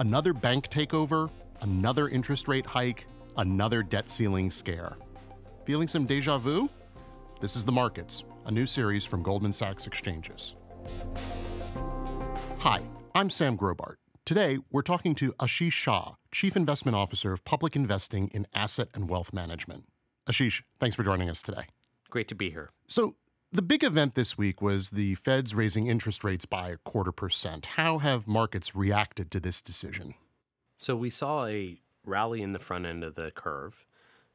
Another bank takeover, another interest rate hike, another debt ceiling scare. Feeling some deja vu? This is The Markets, a new series from Goldman Sachs Exchanges. Hi, I'm Sam Grobart. Today, we're talking to Ashish Shah, Chief Investment Officer of Public Investing in Asset and Wealth Management. Ashish, thanks for joining us today. Great to be here. So, the big event this week was the Fed's raising interest rates by a quarter percent. How have markets reacted to this decision? So, we saw a rally in the front end of the curve.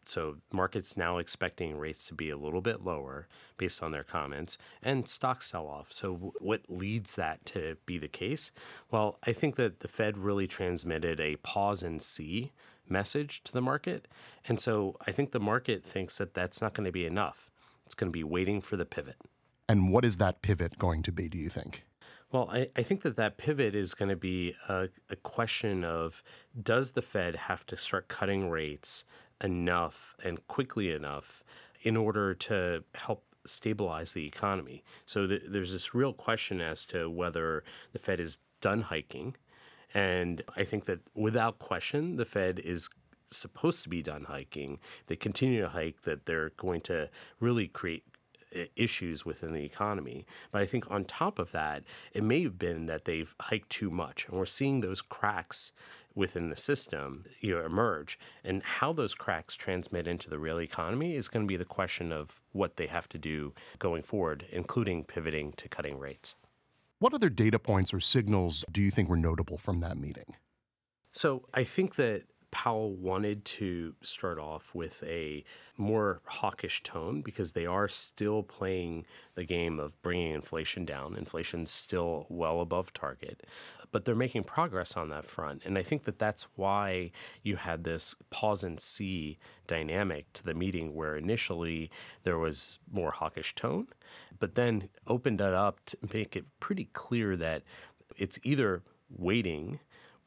So, markets now expecting rates to be a little bit lower based on their comments and stock sell off. So, what leads that to be the case? Well, I think that the Fed really transmitted a pause and see message to the market. And so, I think the market thinks that that's not going to be enough. It's going to be waiting for the pivot. And what is that pivot going to be, do you think? Well, I, I think that that pivot is going to be a, a question of does the Fed have to start cutting rates enough and quickly enough in order to help stabilize the economy? So th- there's this real question as to whether the Fed is done hiking. And I think that without question, the Fed is supposed to be done hiking, they continue to hike, that they're going to really create uh, issues within the economy. But I think on top of that, it may have been that they've hiked too much, and we're seeing those cracks within the system you know, emerge. And how those cracks transmit into the real economy is going to be the question of what they have to do going forward, including pivoting to cutting rates. What other data points or signals do you think were notable from that meeting? So I think that Powell wanted to start off with a more hawkish tone because they are still playing the game of bringing inflation down. Inflation's still well above target, but they're making progress on that front. And I think that that's why you had this pause and see dynamic to the meeting where initially there was more hawkish tone, but then opened it up to make it pretty clear that it's either waiting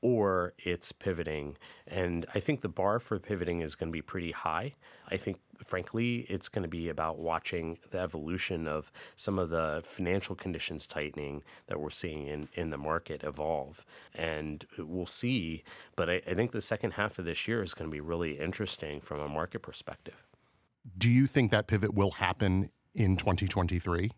or it's pivoting. And I think the bar for pivoting is going to be pretty high. I think, frankly, it's going to be about watching the evolution of some of the financial conditions tightening that we're seeing in, in the market evolve. And we'll see. But I, I think the second half of this year is going to be really interesting from a market perspective. Do you think that pivot will happen in 2023?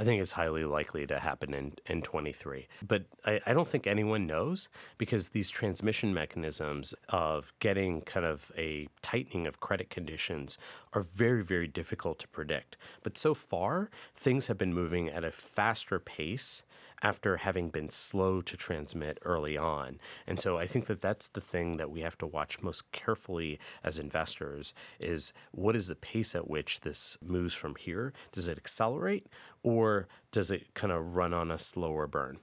I think it's highly likely to happen in, in 23. But I, I don't think anyone knows because these transmission mechanisms of getting kind of a tightening of credit conditions are very, very difficult to predict. But so far, things have been moving at a faster pace after having been slow to transmit early on. And so I think that that's the thing that we have to watch most carefully as investors is what is the pace at which this moves from here? Does it accelerate or does it kind of run on a slower burn?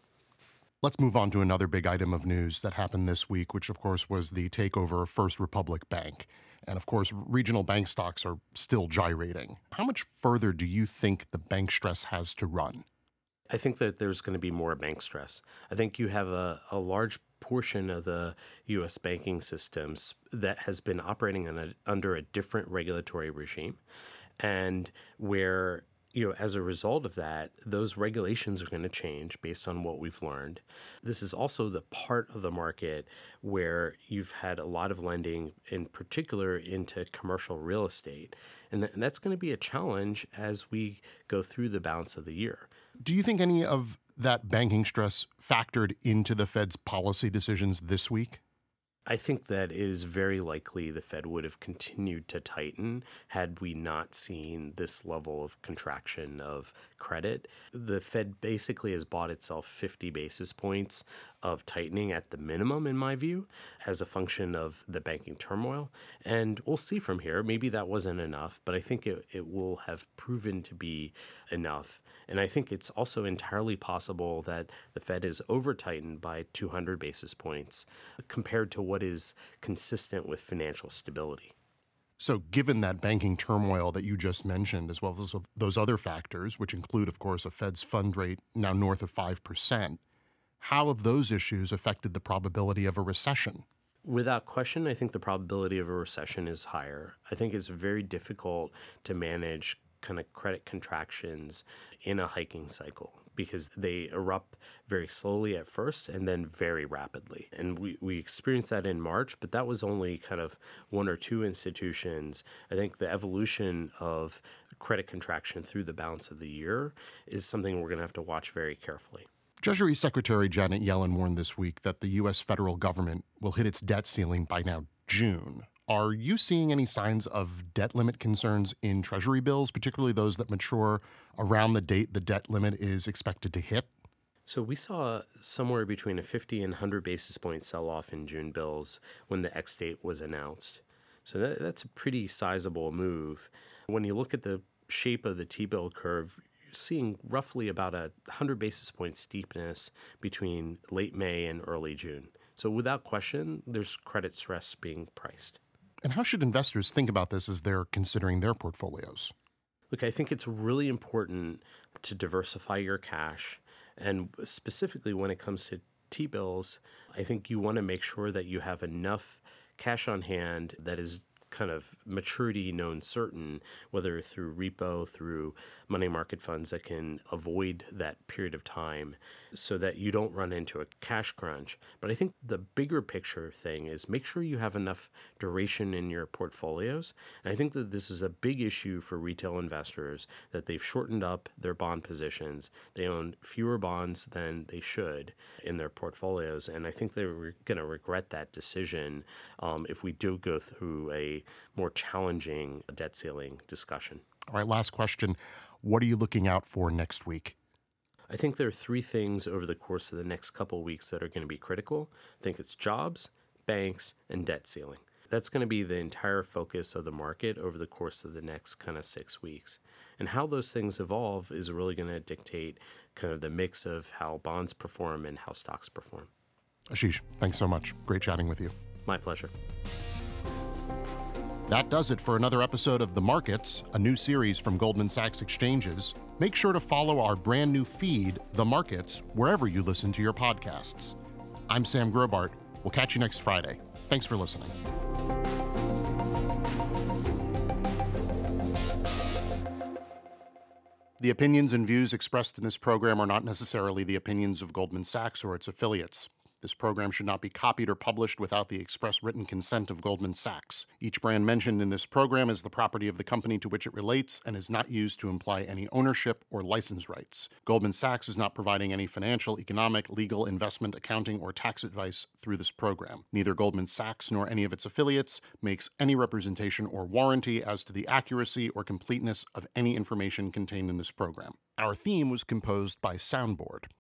Let's move on to another big item of news that happened this week, which of course was the takeover of First Republic Bank. And of course, regional bank stocks are still gyrating. How much further do you think the bank stress has to run? I think that there's going to be more bank stress. I think you have a, a large portion of the U.S. banking systems that has been operating a, under a different regulatory regime, and where you know, as a result of that, those regulations are going to change based on what we've learned. This is also the part of the market where you've had a lot of lending, in particular into commercial real estate. And, th- and that's going to be a challenge as we go through the balance of the year. Do you think any of that banking stress factored into the Fed's policy decisions this week? I think that is very likely the Fed would have continued to tighten had we not seen this level of contraction of credit. The Fed basically has bought itself 50 basis points of tightening at the minimum, in my view, as a function of the banking turmoil. And we'll see from here. Maybe that wasn't enough, but I think it, it will have proven to be enough. And I think it's also entirely possible that the Fed is over tightened by 200 basis points compared to what is consistent with financial stability. So, given that banking turmoil that you just mentioned, as well as those other factors, which include, of course, a Fed's fund rate now north of 5%, how have those issues affected the probability of a recession? Without question, I think the probability of a recession is higher. I think it's very difficult to manage kind of credit contractions in a hiking cycle. Because they erupt very slowly at first and then very rapidly. And we, we experienced that in March, but that was only kind of one or two institutions. I think the evolution of credit contraction through the balance of the year is something we're going to have to watch very carefully. Treasury Secretary Janet Yellen warned this week that the U.S. federal government will hit its debt ceiling by now June. Are you seeing any signs of debt limit concerns in Treasury bills, particularly those that mature around the date the debt limit is expected to hit? So we saw somewhere between a 50 and 100 basis point sell off in June bills when the X date was announced. So that, that's a pretty sizable move. When you look at the shape of the T bill curve, you're seeing roughly about a 100 basis point steepness between late May and early June. So without question, there's credit stress being priced. And how should investors think about this as they're considering their portfolios? Look, I think it's really important to diversify your cash. And specifically when it comes to T bills, I think you want to make sure that you have enough cash on hand that is kind of maturity known certain, whether through repo, through money market funds that can avoid that period of time so that you don't run into a cash crunch. But I think the bigger picture thing is make sure you have enough duration in your portfolios. And I think that this is a big issue for retail investors that they've shortened up their bond positions. They own fewer bonds than they should in their portfolios. And I think they're going to regret that decision um, if we do go through a more challenging debt ceiling discussion. All right, last question. What are you looking out for next week? I think there are three things over the course of the next couple weeks that are going to be critical. I think it's jobs, banks, and debt ceiling. That's going to be the entire focus of the market over the course of the next kind of six weeks. And how those things evolve is really going to dictate kind of the mix of how bonds perform and how stocks perform. Ashish, thanks so much. Great chatting with you. My pleasure. That does it for another episode of The Markets, a new series from Goldman Sachs Exchanges. Make sure to follow our brand new feed, The Markets, wherever you listen to your podcasts. I'm Sam Grobart. We'll catch you next Friday. Thanks for listening. The opinions and views expressed in this program are not necessarily the opinions of Goldman Sachs or its affiliates. This program should not be copied or published without the express written consent of Goldman Sachs. Each brand mentioned in this program is the property of the company to which it relates and is not used to imply any ownership or license rights. Goldman Sachs is not providing any financial, economic, legal, investment, accounting, or tax advice through this program. Neither Goldman Sachs nor any of its affiliates makes any representation or warranty as to the accuracy or completeness of any information contained in this program. Our theme was composed by Soundboard.